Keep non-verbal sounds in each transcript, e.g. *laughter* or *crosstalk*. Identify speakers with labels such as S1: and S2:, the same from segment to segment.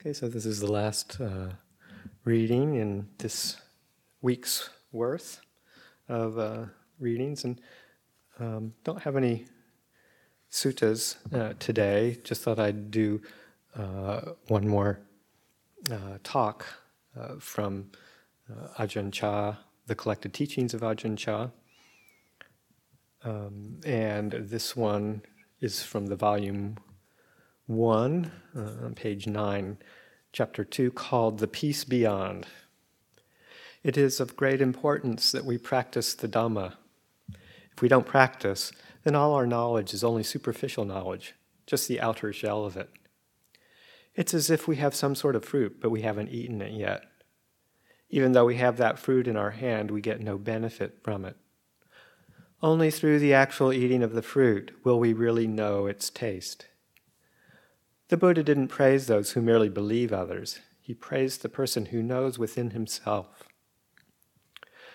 S1: Okay, so this is the last uh, reading in this week's worth of uh, readings, and um, don't have any suttas uh, today. Just thought I'd do uh, one more uh, talk uh, from Ajahn Chah, the collected teachings of Ajahn Chah, um, and this one is from the volume 1, uh, page 9, chapter 2, called The Peace Beyond. It is of great importance that we practice the Dhamma. If we don't practice, then all our knowledge is only superficial knowledge, just the outer shell of it. It's as if we have some sort of fruit, but we haven't eaten it yet. Even though we have that fruit in our hand, we get no benefit from it. Only through the actual eating of the fruit will we really know its taste. The Buddha didn't praise those who merely believe others, he praised the person who knows within himself.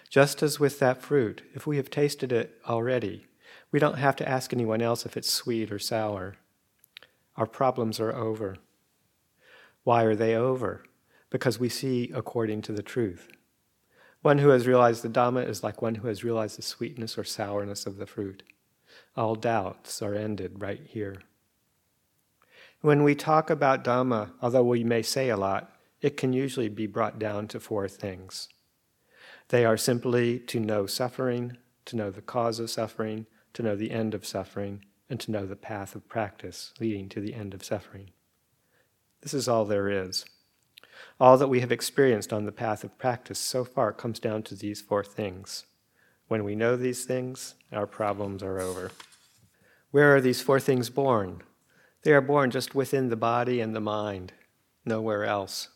S1: Just as with that fruit, if we have tasted it already, we don't have to ask anyone else if it's sweet or sour. Our problems are over. Why are they over? Because we see according to the truth. One who has realized the Dhamma is like one who has realized the sweetness or sourness of the fruit. All doubts are ended right here. When we talk about Dhamma, although we may say a lot, it can usually be brought down to four things. They are simply to know suffering, to know the cause of suffering, to know the end of suffering, and to know the path of practice leading to the end of suffering. This is all there is. All that we have experienced on the path of practice so far comes down to these four things. When we know these things, our problems are over. Where are these four things born? They are born just within the body and the mind, nowhere else.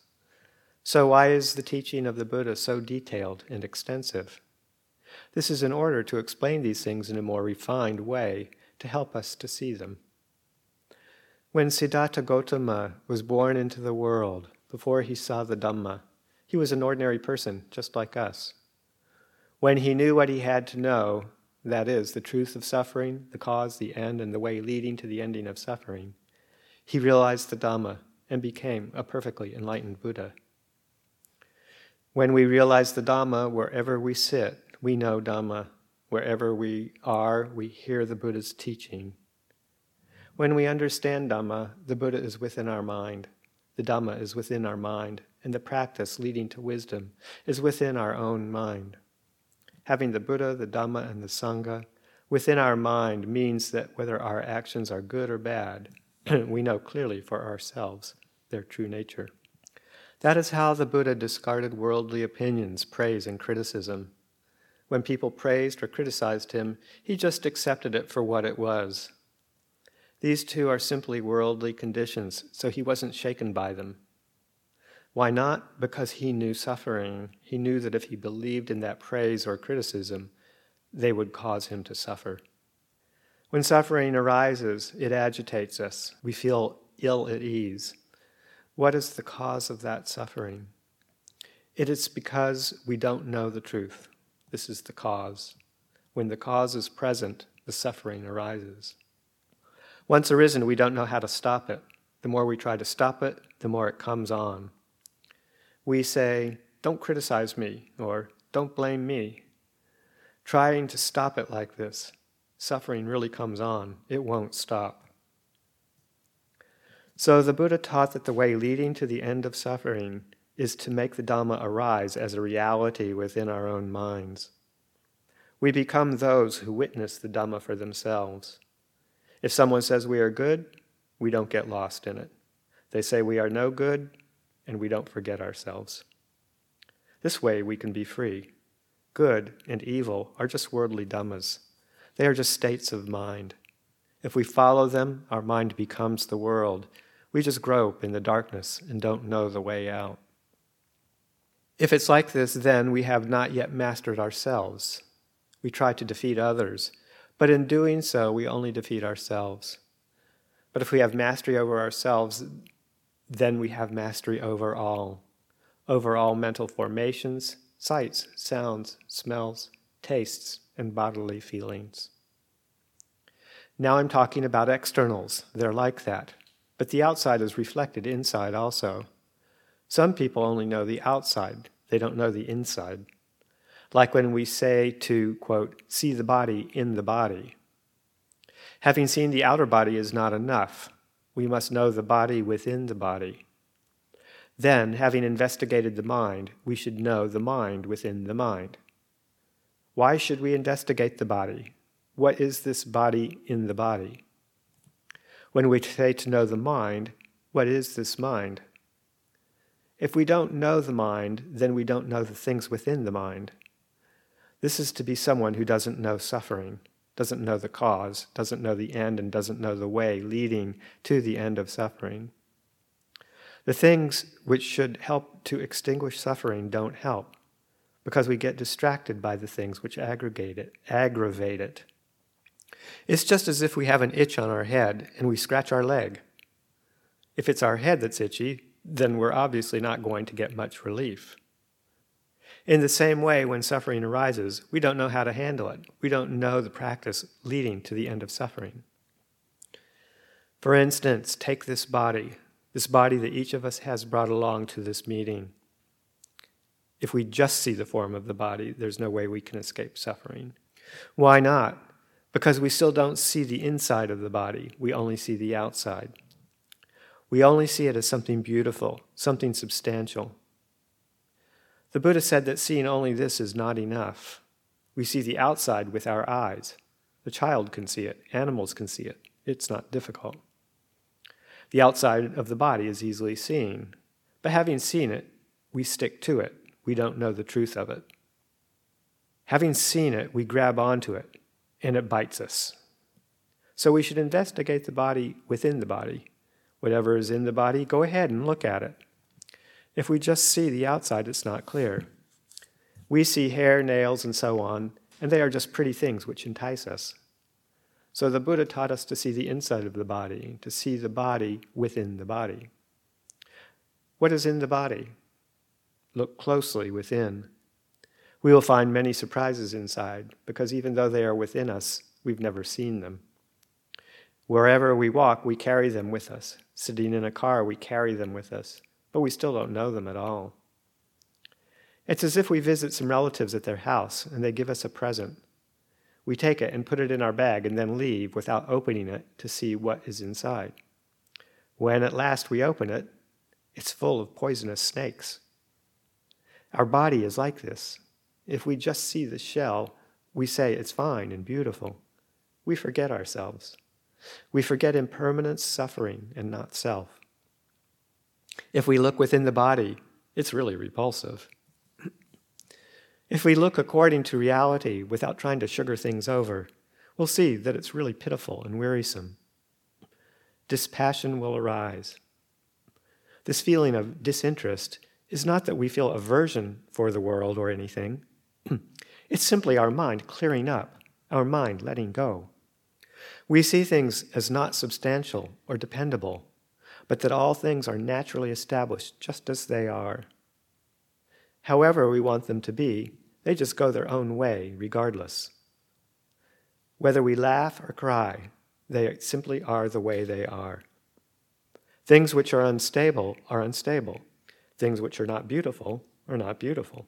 S1: So, why is the teaching of the Buddha so detailed and extensive? This is in order to explain these things in a more refined way to help us to see them. When Siddhartha Gautama was born into the world, before he saw the Dhamma, he was an ordinary person, just like us. When he knew what he had to know, that is, the truth of suffering, the cause, the end, and the way leading to the ending of suffering, he realized the Dhamma and became a perfectly enlightened Buddha. When we realize the Dhamma, wherever we sit, we know Dhamma. Wherever we are, we hear the Buddha's teaching. When we understand Dhamma, the Buddha is within our mind. The Dhamma is within our mind, and the practice leading to wisdom is within our own mind. Having the Buddha, the Dhamma, and the Sangha within our mind means that whether our actions are good or bad, *clears throat* we know clearly for ourselves their true nature. That is how the Buddha discarded worldly opinions, praise, and criticism. When people praised or criticized him, he just accepted it for what it was. These two are simply worldly conditions, so he wasn't shaken by them. Why not? Because he knew suffering. He knew that if he believed in that praise or criticism, they would cause him to suffer. When suffering arises, it agitates us. We feel ill at ease. What is the cause of that suffering? It is because we don't know the truth. This is the cause. When the cause is present, the suffering arises. Once arisen, we don't know how to stop it. The more we try to stop it, the more it comes on. We say, Don't criticize me, or Don't blame me. Trying to stop it like this suffering really comes on, it won't stop. So the Buddha taught that the way leading to the end of suffering is to make the Dhamma arise as a reality within our own minds. We become those who witness the Dhamma for themselves. If someone says we are good, we don't get lost in it. They say we are no good, and we don't forget ourselves. This way we can be free. Good and evil are just worldly dhammas. They are just states of mind. If we follow them, our mind becomes the world. We just grope in the darkness and don't know the way out. If it's like this, then we have not yet mastered ourselves. We try to defeat others, but in doing so, we only defeat ourselves. But if we have mastery over ourselves, then we have mastery over all, over all mental formations, sights, sounds, smells, tastes, and bodily feelings. Now I'm talking about externals. They're like that. But the outside is reflected inside also. Some people only know the outside, they don't know the inside. Like when we say to, quote, see the body in the body. Having seen the outer body is not enough. We must know the body within the body. Then, having investigated the mind, we should know the mind within the mind. Why should we investigate the body? What is this body in the body? When we say to know the mind, what is this mind? If we don't know the mind, then we don't know the things within the mind. This is to be someone who doesn't know suffering, doesn't know the cause, doesn't know the end, and doesn't know the way leading to the end of suffering. The things which should help to extinguish suffering don't help because we get distracted by the things which aggregate it, aggravate it. It's just as if we have an itch on our head and we scratch our leg. If it's our head that's itchy, then we're obviously not going to get much relief. In the same way, when suffering arises, we don't know how to handle it. We don't know the practice leading to the end of suffering. For instance, take this body, this body that each of us has brought along to this meeting. If we just see the form of the body, there's no way we can escape suffering. Why not? Because we still don't see the inside of the body, we only see the outside. We only see it as something beautiful, something substantial. The Buddha said that seeing only this is not enough. We see the outside with our eyes. The child can see it, animals can see it. It's not difficult. The outside of the body is easily seen, but having seen it, we stick to it. We don't know the truth of it. Having seen it, we grab onto it, and it bites us. So we should investigate the body within the body. Whatever is in the body, go ahead and look at it. If we just see the outside, it's not clear. We see hair, nails, and so on, and they are just pretty things which entice us. So the Buddha taught us to see the inside of the body, to see the body within the body. What is in the body? Look closely within. We will find many surprises inside, because even though they are within us, we've never seen them. Wherever we walk, we carry them with us. Sitting in a car, we carry them with us, but we still don't know them at all. It's as if we visit some relatives at their house and they give us a present. We take it and put it in our bag and then leave without opening it to see what is inside. When at last we open it, it's full of poisonous snakes. Our body is like this. If we just see the shell, we say it's fine and beautiful. We forget ourselves. We forget impermanence, suffering, and not self. If we look within the body, it's really repulsive. if we look according to reality without trying to sugar things over, we'll see that it's really pitiful and wearisome. Dispassion will arise. This feeling of disinterest is not that we feel aversion for the world or anything. *clears throat* it's simply our mind clearing up, our mind letting go. We see things as not substantial or dependable, but that all things are naturally established just as they are. However, we want them to be, they just go their own way regardless. Whether we laugh or cry, they simply are the way they are. Things which are unstable are unstable. Things which are not beautiful are not beautiful.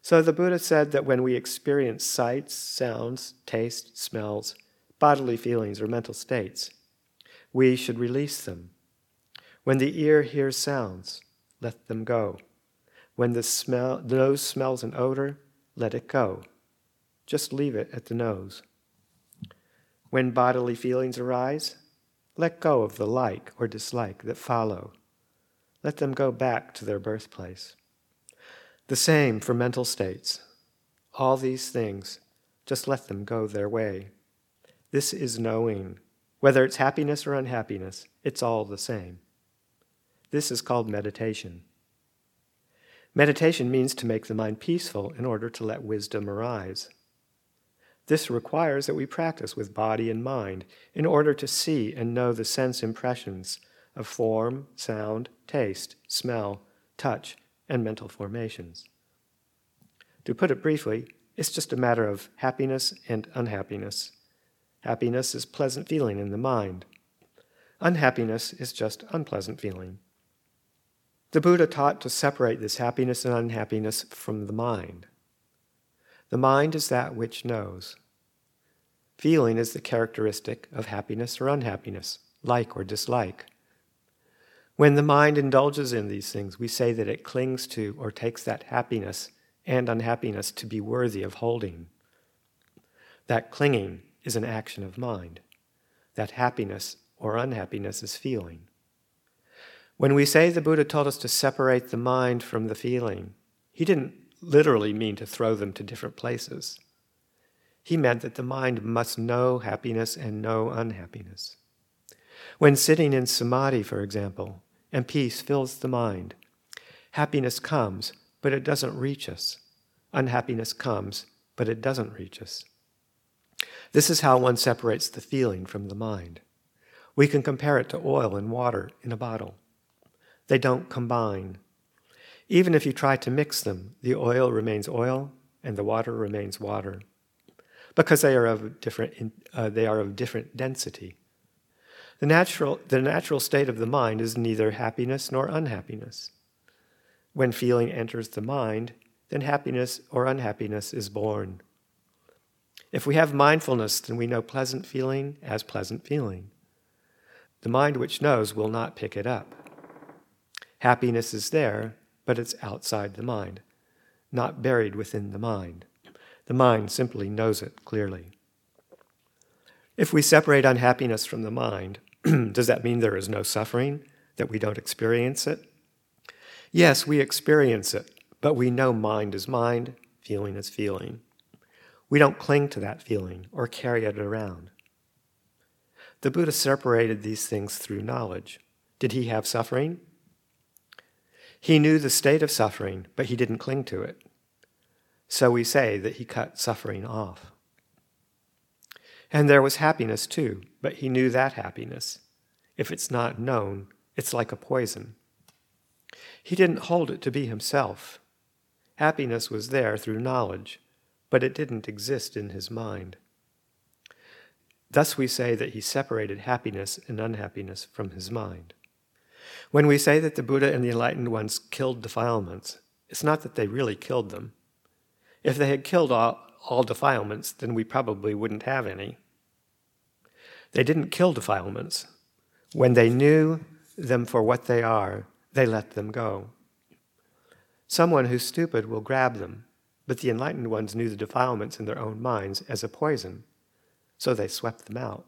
S1: So the Buddha said that when we experience sights, sounds, tastes, smells, bodily feelings, or mental states, we should release them. When the ear hears sounds, let them go. When the smell, the nose smells an odor, let it go. Just leave it at the nose. When bodily feelings arise, let go of the like or dislike that follow. Let them go back to their birthplace. The same for mental states. All these things, just let them go their way. This is knowing. Whether it's happiness or unhappiness, it's all the same. This is called meditation. Meditation means to make the mind peaceful in order to let wisdom arise. This requires that we practice with body and mind in order to see and know the sense impressions of form, sound, taste, smell, touch, and mental formations. To put it briefly, it's just a matter of happiness and unhappiness. Happiness is pleasant feeling in the mind. Unhappiness is just unpleasant feeling. The Buddha taught to separate this happiness and unhappiness from the mind. The mind is that which knows. Feeling is the characteristic of happiness or unhappiness, like or dislike. When the mind indulges in these things, we say that it clings to or takes that happiness and unhappiness to be worthy of holding. That clinging is an action of mind. That happiness or unhappiness is feeling. When we say the Buddha told us to separate the mind from the feeling, he didn't literally mean to throw them to different places. He meant that the mind must know happiness and know unhappiness. When sitting in samadhi, for example, and peace fills the mind, happiness comes, but it doesn't reach us. Unhappiness comes, but it doesn't reach us. This is how one separates the feeling from the mind. We can compare it to oil and water in a bottle. They don't combine. Even if you try to mix them, the oil remains oil and the water remains water because they are of different, uh, they are of different density. The natural, the natural state of the mind is neither happiness nor unhappiness. When feeling enters the mind, then happiness or unhappiness is born. If we have mindfulness, then we know pleasant feeling as pleasant feeling. The mind which knows will not pick it up. Happiness is there, but it's outside the mind, not buried within the mind. The mind simply knows it clearly. If we separate unhappiness from the mind, *clears throat* does that mean there is no suffering, that we don't experience it? Yes, we experience it, but we know mind is mind, feeling is feeling. We don't cling to that feeling or carry it around. The Buddha separated these things through knowledge. Did he have suffering? He knew the state of suffering, but he didn't cling to it. So we say that he cut suffering off. And there was happiness too, but he knew that happiness. If it's not known, it's like a poison. He didn't hold it to be himself. Happiness was there through knowledge, but it didn't exist in his mind. Thus we say that he separated happiness and unhappiness from his mind. When we say that the Buddha and the enlightened ones killed defilements, it's not that they really killed them. If they had killed all, all defilements, then we probably wouldn't have any. They didn't kill defilements. When they knew them for what they are, they let them go. Someone who's stupid will grab them, but the enlightened ones knew the defilements in their own minds as a poison, so they swept them out.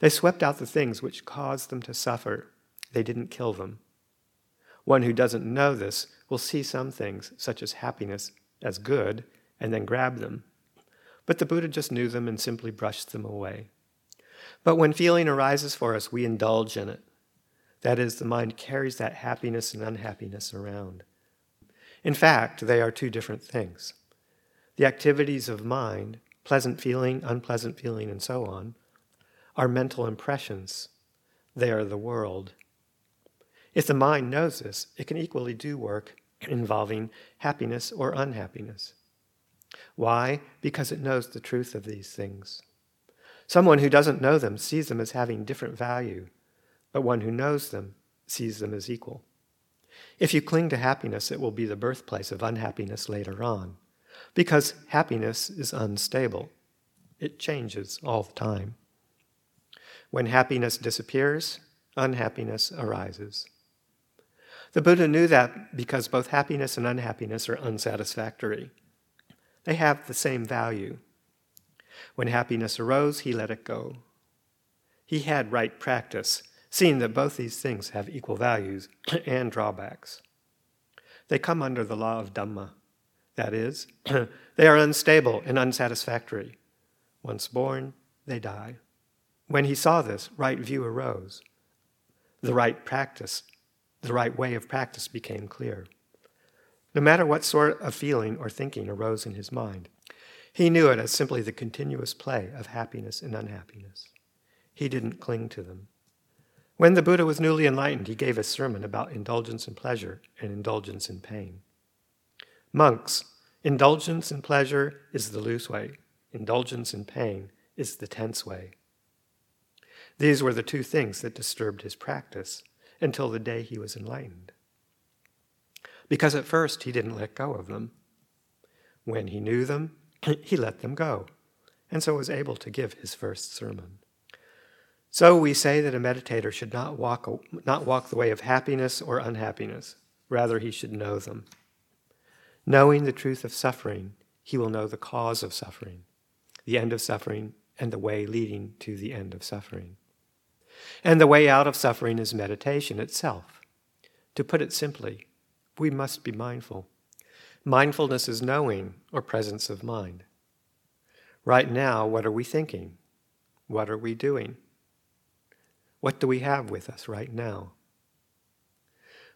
S1: They swept out the things which caused them to suffer they didn't kill them. One who doesn't know this will see some things, such as happiness, as good, and then grab them. But the Buddha just knew them and simply brushed them away. But when feeling arises for us, we indulge in it. That is, the mind carries that happiness and unhappiness around. In fact, they are two different things. The activities of mind, pleasant feeling, unpleasant feeling, and so on, are mental impressions. They are the world. If the mind knows this, it can equally do work involving happiness or unhappiness. Why? Because it knows the truth of these things. Someone who doesn't know them sees them as having different value, but one who knows them sees them as equal. If you cling to happiness, it will be the birthplace of unhappiness later on, because happiness is unstable. It changes all the time. When happiness disappears, unhappiness arises. The Buddha knew that because both happiness and unhappiness are unsatisfactory. They have the same value. When happiness arose, he let it go. He had right practice, seeing that both these things have equal values and drawbacks. They come under the law of Dhamma. That is, *clears throat* they are unstable and unsatisfactory. Once born, they die. When he saw this, right view arose. The right practice the right way of practice became clear. No matter what sort of feeling or thinking arose in his mind, he knew it as simply the continuous play of happiness and unhappiness. He didn't cling to them. When the Buddha was newly enlightened, he gave a sermon about indulgence in pleasure and indulgence in pain. Monks, indulgence in pleasure is the loose way, indulgence in pain is the tense way. These were the two things that disturbed his practice until the day he was enlightened. because at first he didn't let go of them. When he knew them, *clears throat* he let them go, and so was able to give his first sermon. So we say that a meditator should not walk, not walk the way of happiness or unhappiness, rather, he should know them. Knowing the truth of suffering, he will know the cause of suffering, the end of suffering, and the way leading to the end of suffering. And the way out of suffering is meditation itself. To put it simply, we must be mindful. Mindfulness is knowing or presence of mind. Right now, what are we thinking? What are we doing? What do we have with us right now?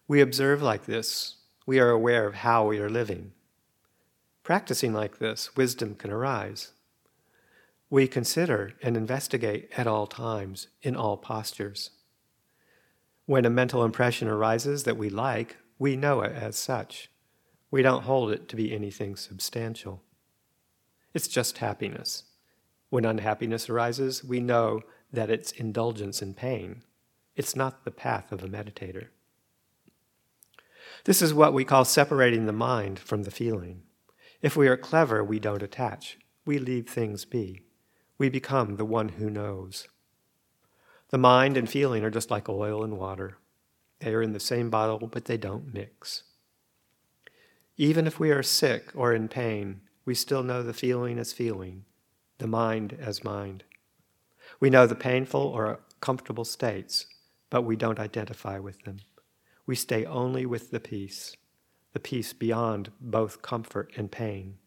S1: We observe like this, we are aware of how we are living. Practicing like this, wisdom can arise. We consider and investigate at all times, in all postures. When a mental impression arises that we like, we know it as such. We don't hold it to be anything substantial. It's just happiness. When unhappiness arises, we know that it's indulgence in pain. It's not the path of a meditator. This is what we call separating the mind from the feeling. If we are clever, we don't attach. We leave things be. We become the one who knows. The mind and feeling are just like oil and water. They are in the same bottle, but they don't mix. Even if we are sick or in pain, we still know the feeling as feeling, the mind as mind. We know the painful or comfortable states, but we don't identify with them. We stay only with the peace, the peace beyond both comfort and pain.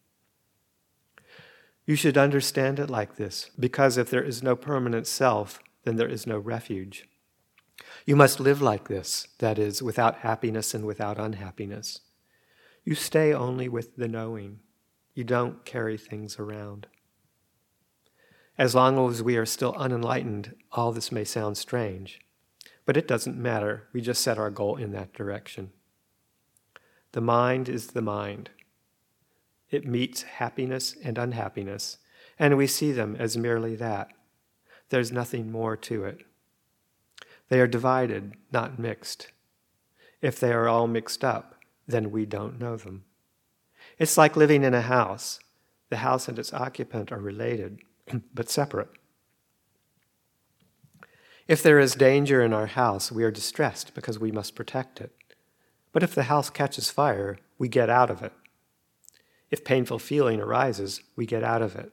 S1: You should understand it like this, because if there is no permanent self, then there is no refuge. You must live like this, that is, without happiness and without unhappiness. You stay only with the knowing. You don't carry things around. As long as we are still unenlightened, all this may sound strange, but it doesn't matter. We just set our goal in that direction. The mind is the mind. It meets happiness and unhappiness, and we see them as merely that. There's nothing more to it. They are divided, not mixed. If they are all mixed up, then we don't know them. It's like living in a house. The house and its occupant are related, but separate. If there is danger in our house, we are distressed because we must protect it. But if the house catches fire, we get out of it. If painful feeling arises, we get out of it,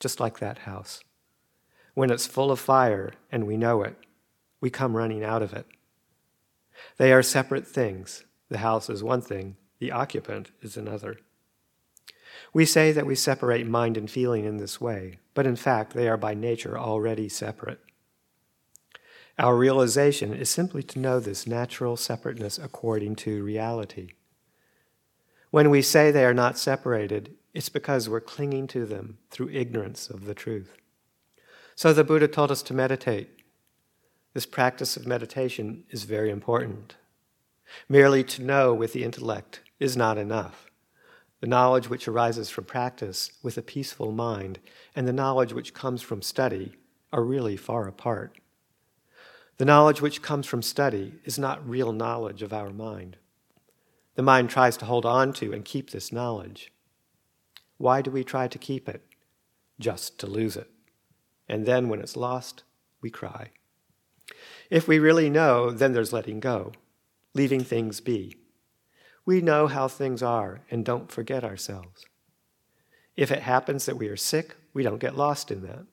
S1: just like that house. When it's full of fire and we know it, we come running out of it. They are separate things. The house is one thing, the occupant is another. We say that we separate mind and feeling in this way, but in fact, they are by nature already separate. Our realization is simply to know this natural separateness according to reality. When we say they are not separated, it's because we're clinging to them through ignorance of the truth. So the Buddha told us to meditate, this practice of meditation is very important. Merely to know with the intellect is not enough. The knowledge which arises from practice with a peaceful mind and the knowledge which comes from study are really far apart. The knowledge which comes from study is not real knowledge of our mind. The mind tries to hold on to and keep this knowledge. Why do we try to keep it? Just to lose it. And then when it's lost, we cry. If we really know, then there's letting go, leaving things be. We know how things are and don't forget ourselves. If it happens that we are sick, we don't get lost in that.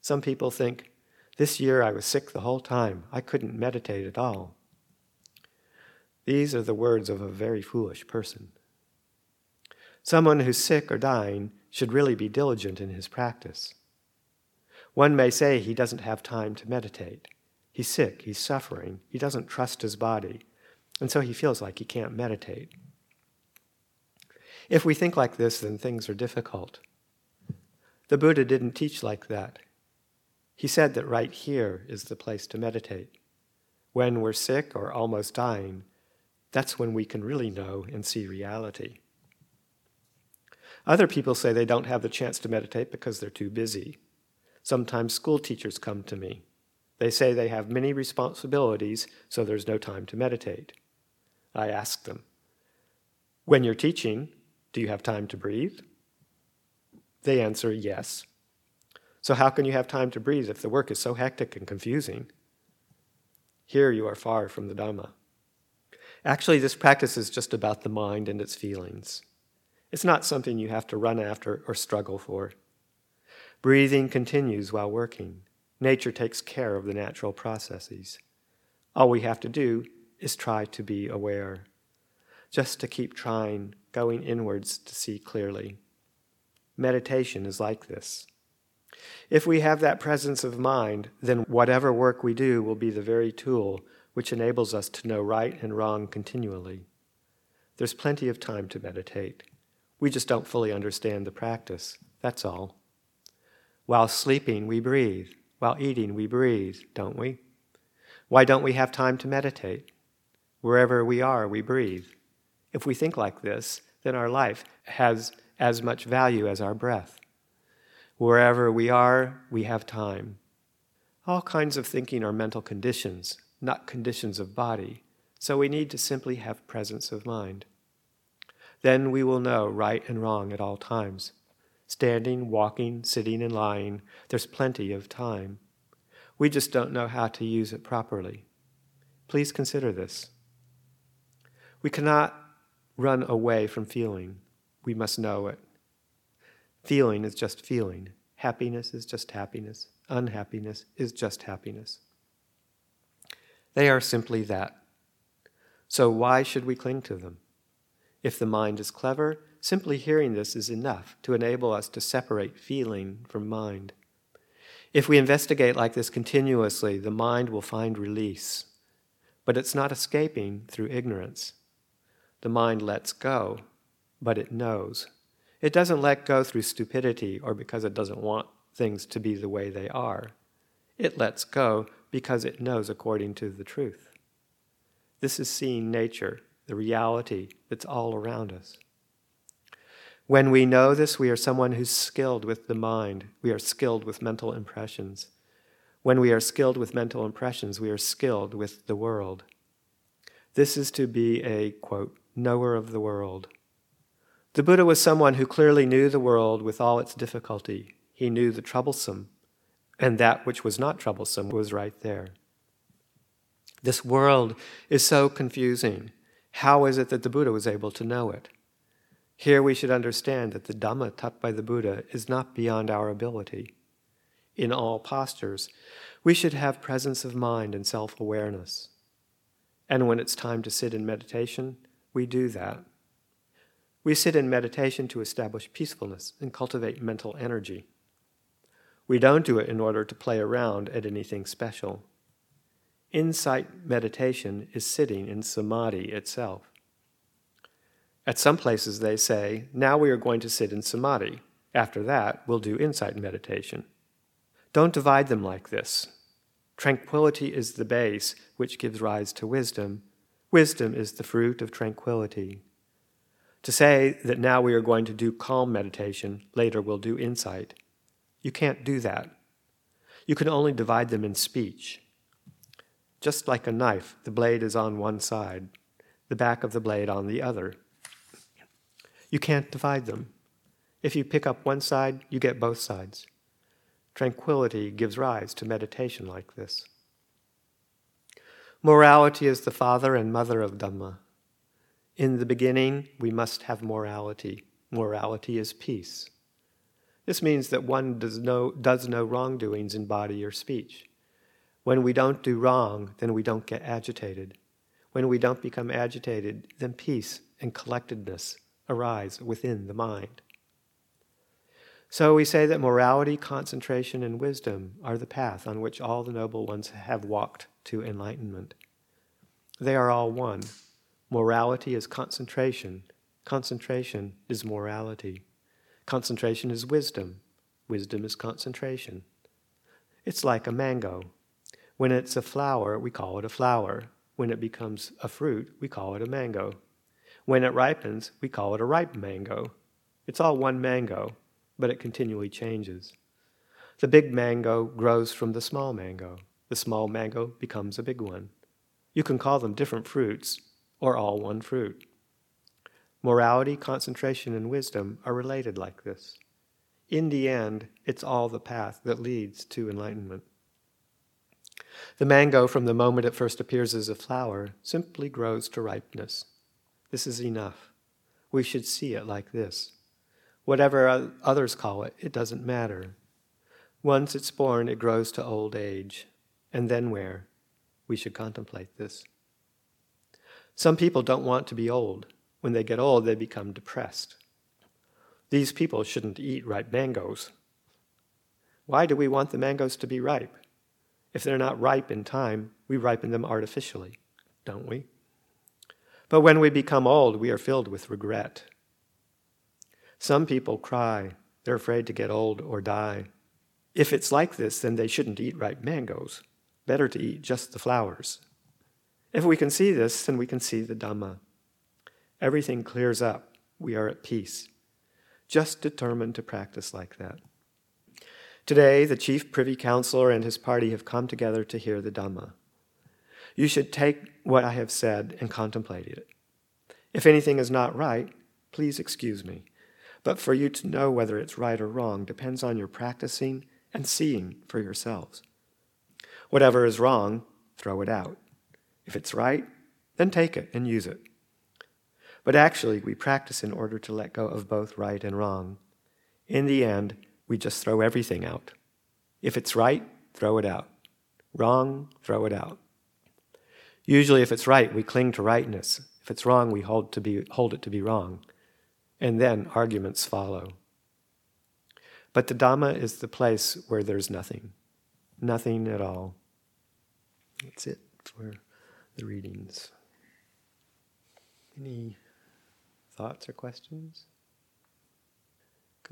S1: Some people think, this year I was sick the whole time. I couldn't meditate at all. These are the words of a very foolish person. Someone who's sick or dying should really be diligent in his practice. One may say he doesn't have time to meditate. He's sick, he's suffering, he doesn't trust his body, and so he feels like he can't meditate. If we think like this, then things are difficult. The Buddha didn't teach like that. He said that right here is the place to meditate. When we're sick or almost dying, that's when we can really know and see reality. Other people say they don't have the chance to meditate because they're too busy. Sometimes school teachers come to me they say they have many responsibilities, so there's no time to meditate. I ask them, When you're teaching, do you have time to breathe? They answer yes. So, how can you have time to breathe if the work is so hectic and confusing? Here you are far from the Dhamma. Actually, this practice is just about the mind and its feelings. It's not something you have to run after or struggle for. Breathing continues while working. Nature takes care of the natural processes. All we have to do is try to be aware, just to keep trying, going inwards to see clearly. Meditation is like this. If we have that presence of mind, then whatever work we do will be the very tool which enables us to know right and wrong continually. There's plenty of time to meditate. We just don't fully understand the practice, that's all. While sleeping, we breathe. While eating, we breathe, don't we? Why don't we have time to meditate? Wherever we are, we breathe. If we think like this, then our life has as much value as our breath. Wherever we are, we have time. All kinds of thinking are mental conditions, not conditions of body, so we need to simply have presence of mind. Then we will know right and wrong at all times. Standing, walking, sitting, and lying, there's plenty of time. We just don't know how to use it properly. Please consider this. We cannot run away from feeling, we must know it. Feeling is just feeling, happiness is just happiness, unhappiness is just happiness. They are simply that. So, why should we cling to them? If the mind is clever, simply hearing this is enough to enable us to separate feeling from mind. If we investigate like this continuously, the mind will find release. But it's not escaping through ignorance. The mind lets go, but it knows. It doesn't let go through stupidity or because it doesn't want things to be the way they are. It lets go because it knows according to the truth. This is seeing nature, the reality that's all around us. When we know this, we are someone who's skilled with the mind. We are skilled with mental impressions. When we are skilled with mental impressions, we are skilled with the world. This is to be a, quote, knower of the world. The Buddha was someone who clearly knew the world with all its difficulty. He knew the troublesome, and that which was not troublesome was right there. This world is so confusing. How is it that the Buddha was able to know it? Here we should understand that the Dhamma taught by the Buddha is not beyond our ability. In all postures, we should have presence of mind and self awareness. And when it's time to sit in meditation, we do that. We sit in meditation to establish peacefulness and cultivate mental energy. We don't do it in order to play around at anything special. Insight meditation is sitting in samadhi itself. At some places, they say, now we are going to sit in samadhi. After that, we'll do insight meditation. Don't divide them like this. Tranquility is the base which gives rise to wisdom. Wisdom is the fruit of tranquility. To say that now we are going to do calm meditation, later we'll do insight, you can't do that. You can only divide them in speech. Just like a knife, the blade is on one side, the back of the blade on the other. You can't divide them. If you pick up one side, you get both sides. Tranquility gives rise to meditation like this. Morality is the father and mother of Dhamma. In the beginning, we must have morality. Morality is peace. This means that one does no, does no wrongdoings in body or speech. When we don't do wrong, then we don't get agitated. When we don't become agitated, then peace and collectedness arise within the mind. So we say that morality, concentration, and wisdom are the path on which all the noble ones have walked to enlightenment. They are all one. Morality is concentration, concentration is morality. Concentration is wisdom, wisdom is concentration. It's like a mango. When it's a flower, we call it a flower. When it becomes a fruit, we call it a mango. When it ripens, we call it a ripe mango. It's all one mango, but it continually changes. The big mango grows from the small mango. The small mango becomes a big one. You can call them different fruits or all one fruit. Morality, concentration, and wisdom are related like this. In the end, it's all the path that leads to enlightenment. The mango, from the moment it first appears as a flower, simply grows to ripeness. This is enough. We should see it like this. Whatever others call it, it doesn't matter. Once it's born, it grows to old age. And then where? We should contemplate this. Some people don't want to be old. When they get old, they become depressed. These people shouldn't eat ripe mangoes. Why do we want the mangoes to be ripe? If they're not ripe in time, we ripen them artificially, don't we? But when we become old, we are filled with regret. Some people cry, they're afraid to get old or die. If it's like this, then they shouldn't eat ripe mangoes. Better to eat just the flowers. If we can see this, then we can see the Dhamma. Everything clears up. We are at peace. Just determined to practice like that. Today, the chief privy councillor and his party have come together to hear the Dhamma. You should take what I have said and contemplate it. If anything is not right, please excuse me. But for you to know whether it's right or wrong depends on your practicing and seeing for yourselves. Whatever is wrong, throw it out. If it's right, then take it and use it. But actually, we practice in order to let go of both right and wrong. In the end, we just throw everything out. If it's right, throw it out. Wrong, throw it out. Usually, if it's right, we cling to rightness. If it's wrong, we hold, to be, hold it to be wrong. And then arguments follow. But the Dhamma is the place where there's nothing, nothing at all. That's it for the readings. Any thoughts or questions?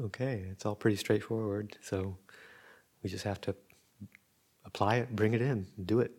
S1: Okay, it's all pretty straightforward. So we just have to apply it, bring it in, do it.